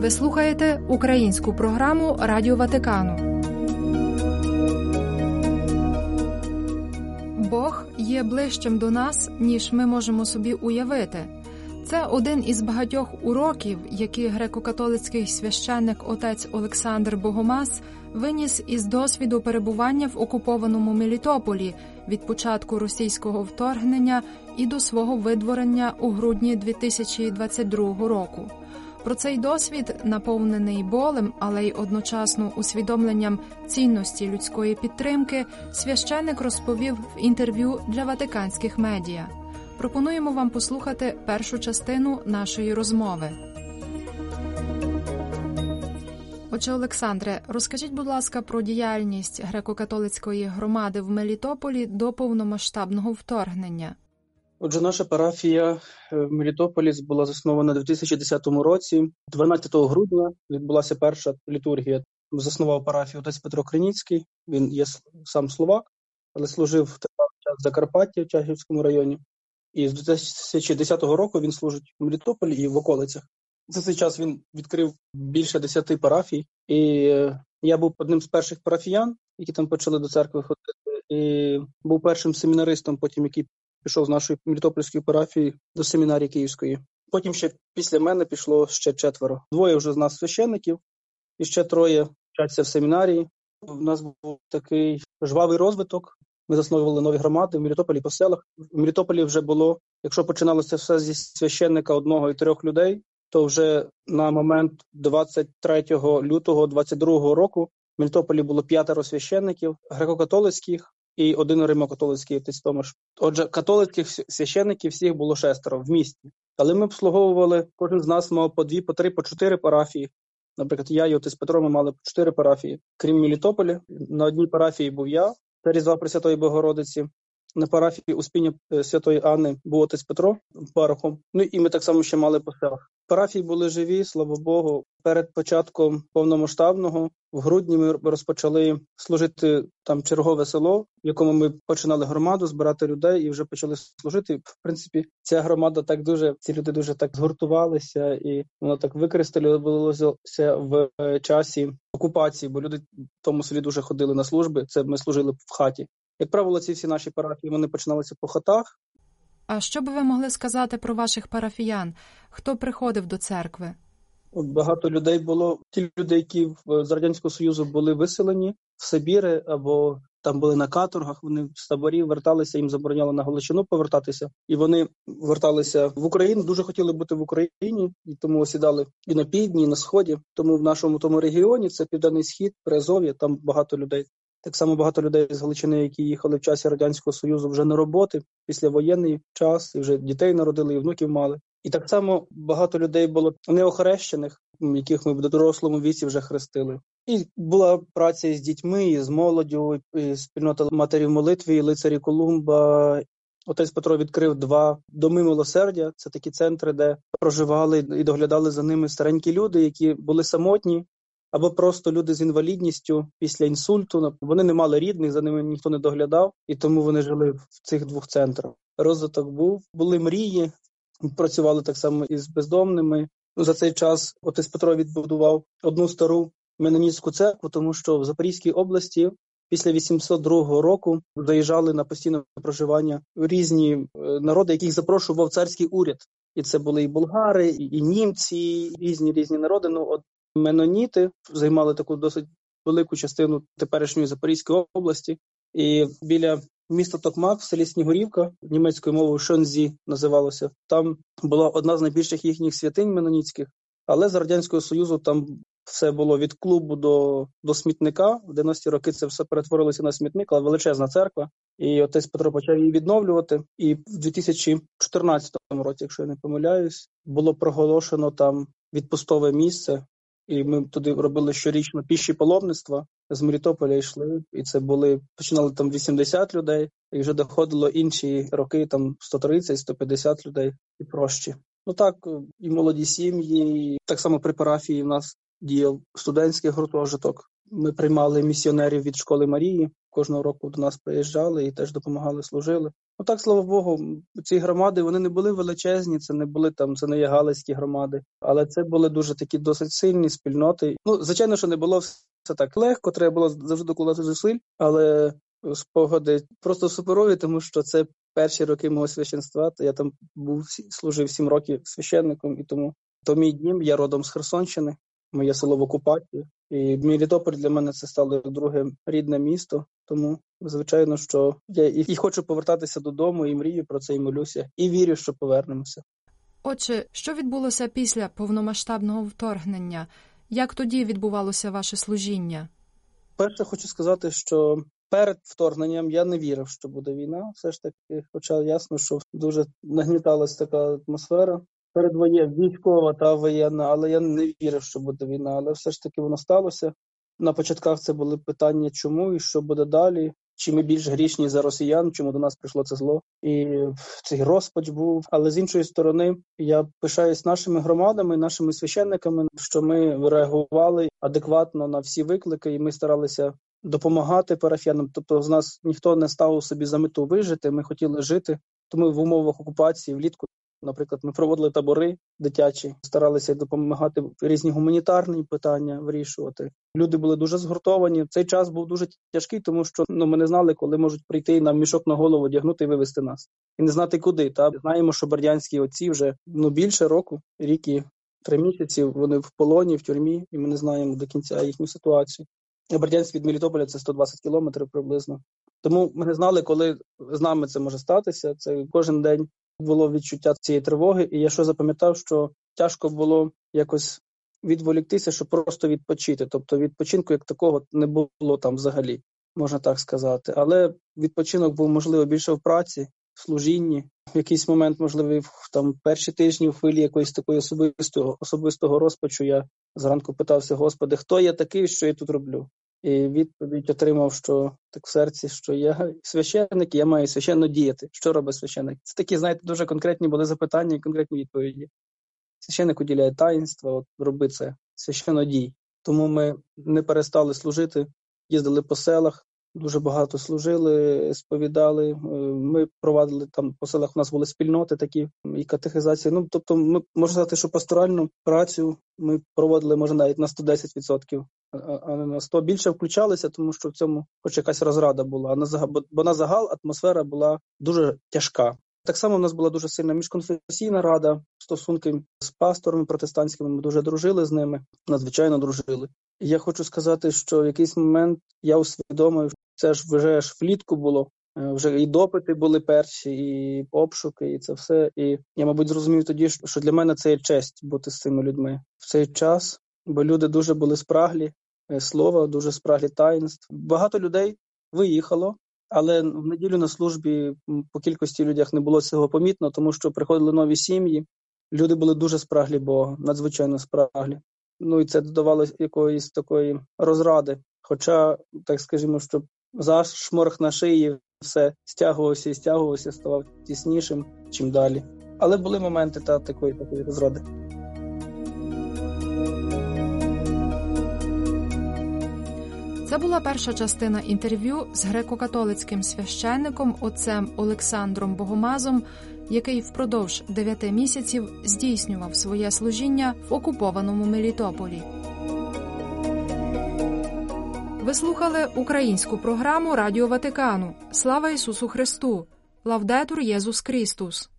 Ви слухаєте українську програму Радіо Ватикану. Бог є ближчим до нас, ніж ми можемо собі уявити. Це один із багатьох уроків, які греко-католицький священник отець Олександр Богомаз виніс із досвіду перебування в окупованому Мелітополі від початку російського вторгнення і до свого видворення у грудні 2022 року. Про цей досвід, наповнений болем, але й одночасно усвідомленням цінності людської підтримки, священник розповів в інтерв'ю для ватиканських медіа. Пропонуємо вам послухати першу частину нашої розмови. Отже, Олександре, розкажіть, будь ласка, про діяльність греко-католицької громади в Мелітополі до повномасштабного вторгнення. Отже, наша парафія в Мелітополі була заснована у 2010 році. 12 грудня відбулася перша літургія. Заснував парафію отець Петро Криніцький. Він є сам словак, але служив в Закарпатті в Чагівському районі. І з 2010 року він служить в Мелітополі і в околицях. За цей час він відкрив більше десяти парафій, і я був одним з перших парафіян, які там почали до церкви ходити. І був першим семінаристом, потім який пішов з нашої Мелітопольської парафії до семінарії Київської. Потім ще після мене пішло ще четверо. Двоє вже з нас священників, і ще троє вчаться в семінарії. У нас був такий жвавий розвиток. Ми засновували нові громади в Мелітополі по селах. В Мелітополі вже було, якщо починалося все зі священника одного і трьох людей, то вже на момент 23 лютого 22 року в Мелітополі було п'ятеро священників греко-католицьких і один римокатолицький отець Томаш. Отже, католицьких священників всіх було шестеро в місті. Але ми обслуговували, кожен з нас мав по дві, по три, по чотири парафії. Наприклад, я і отець Петро ми мали по чотири парафії. Крім Мелітополя, на одній парафії був я, це Різдва Пресвятої Богородиці. На парафії Успіння Святої Анни був отець Петро парохом. Ну і ми так само ще мали по селах. Парафії були живі, слава Богу. Перед початком повномасштабного в грудні ми розпочали служити там чергове село, в якому ми починали громаду, збирати людей і вже почали служити. В принципі, ця громада так дуже ці люди дуже так згуртувалися, і воно так використалося в часі окупації, бо люди в тому селі дуже ходили на служби. Це ми служили в хаті. Як правило, ці всі наші парафії вони починалися по хатах. А що би ви могли сказати про ваших парафіян? Хто приходив до церкви? Багато людей було. Ті люди, які з радянського союзу були виселені в Сибіри або там були на каторгах. Вони з таборів верталися, їм забороняли на Галичину повертатися, і вони верталися в Україну. Дуже хотіли бути в Україні, і тому осідали і на півдні, і на сході. Тому в нашому тому регіоні це південний схід, Приазов'я, Там багато людей. Так само багато людей з Галичини, які їхали в часі радянського союзу, вже на роботи післявоєнний час, і вже дітей народили, і внуків мали. І так само багато людей було неохрещених, яких ми в дорослому віці вже хрестили. І була праця з дітьми, і з молоддю, і спільнота матерів молитви, і лицарі Колумба. Отець Петро відкрив два доми милосердя. Це такі центри, де проживали і доглядали за ними старенькі люди, які були самотні, або просто люди з інвалідністю після інсульту. Вони не мали рідних, за ними ніхто не доглядав, і тому вони жили в цих двох центрах. Розвиток був, були мрії, працювали так само із бездомними. Ну, За цей час отець Петро відбудував одну стару Менонітську церкву, тому що в Запорізькій області після 802 року заїжджали на постійне проживання різні е, народи, яких запрошував царський уряд. І це були і болгари, і німці, і різні різні народи. Ну от Меноніти займали таку досить велику частину теперішньої Запорізької області, і біля міста Токмак в селі Снігурівка німецькою мовою Шонзі називалося. Там була одна з найбільших їхніх святинь меноніцьких, але з радянського союзу там все було від клубу до до смітника. В 90-ті роки це все перетворилося на смітник, але величезна церква. І отець Петро почав її відновлювати. І в 2014 році, якщо я не помиляюсь, було проголошено там відпустове місце і ми туди робили щорічно піші паломництва. З Мелітополя йшли, і це були починали там 80 людей, і вже доходило інші роки, там 130-150 людей і прощі. Ну так, і молоді сім'ї, і так само при парафії в нас діяв студентський гуртожиток. Ми приймали місіонерів від школи Марії, кожного року до нас приїжджали і теж допомагали, служили. Ну так, слава Богу, ці громади вони не були величезні, це не були там, це не є галицькі громади, але це були дуже такі досить сильні спільноти. Ну, звичайно, що не було все так легко, треба було завжди докладати зусиль, але спогади просто суперові, тому що це перші роки мого священства. Я там був служив сім років священником, і тому то мій дім, я родом з Херсонщини, моє село в окупації. І Мілітополь для мене це стало друге рідне місто. Тому, звичайно, що я і хочу повертатися додому, і мрію про це, і молюся, і вірю, що повернемося. Отже, що відбулося після повномасштабного вторгнення? Як тоді відбувалося ваше служіння? Перше, хочу сказати, що перед вторгненням я не вірив, що буде війна. Все ж таки, хоча ясно, що дуже нагніталась така атмосфера передвоєнна, військова та воєнна, але я не вірив, що буде війна. Але все ж таки воно сталося. На початках це були питання, чому і що буде далі. Чи ми більш грішні за росіян, чому до нас прийшло це зло, і цей розпач був. Але з іншої сторони, я пишаюсь нашими громадами, нашими священниками, що ми реагували адекватно на всі виклики, і ми старалися допомагати парафіянам. Тобто, з нас ніхто не ставив собі за мету вижити. Ми хотіли жити. Тому в умовах окупації влітку Наприклад, ми проводили табори дитячі, старалися допомагати різні гуманітарні питання вирішувати. Люди були дуже згуртовані. Цей час був дуже тяжкий, тому що ну ми не знали, коли можуть прийти нам мішок на голову, одягнути і вивезти нас, і не знати куди. Та знаємо, що бердянські отці вже ну більше року, рік і три місяці. Вони в полоні, в тюрмі, і ми не знаємо до кінця їхню ситуацію. Бердянськ від Мелітополя це 120 кілометрів приблизно. Тому ми не знали, коли з нами це може статися. Це кожен день було відчуття цієї тривоги, і я що запам'ятав, що тяжко було якось відволіктися, щоб просто відпочити. Тобто відпочинку як такого не було там взагалі, можна так сказати. Але відпочинок був можливо більше в праці, в служінні. В якийсь момент, можливо, там перші тижні в хвилі якоїсь такої особистого особистого розпачу я зранку питався: Господи, хто я такий, що я тут роблю? І відповідь отримав, що так в серці, що я священник, я маю священно діяти. Що робить священник? Це такі, знаєте, дуже конкретні були запитання і конкретні відповіді. Священник уділяє таїнство, от роби це священно дій. Тому ми не перестали служити, їздили по селах, дуже багато служили, сповідали. Е, ми провадили там по селах. У нас були спільноти такі і катехизації. Ну тобто, ми можна сказати, що пасторальну працю ми проводили може навіть на 110%, а не на 100. більше включалися, тому що в цьому, хоч якась розрада була. А на загал, бо на загал атмосфера була дуже тяжка. Так само в нас була дуже сильна міжконфесійна рада, стосунки з пасторами протестантськими. Ми дуже дружили з ними, надзвичайно дружили. Я хочу сказати, що в якийсь момент я усвідомив, це ж вже ж влітку було. Е, вже і допити були перші, і обшуки, і це все. І я, мабуть, зрозумів тоді, що для мене це є честь бути з цими людьми в цей час, бо люди дуже були спраглі е, слова, дуже спраглі таїнств. Багато людей виїхало, але в неділю на службі по кількості людях не було цього помітно, тому що приходили нові сім'ї. Люди були дуже спраглі Бога, надзвичайно спраглі. Ну і це додавало якоїсь такої розради. Хоча, так скажімо, що зашморг на шиї все стягувався і стягувався, ставав тіснішим чим далі. Але були моменти та такої такої розради. Це була перша частина інтерв'ю з греко-католицьким священником отцем Олександром Богомазом, який впродовж дев'яти місяців здійснював своє служіння в окупованому Мелітополі. Ви слухали українську програму Радіо Ватикану. Слава Ісусу Христу! Лавдетур Єсус Христус!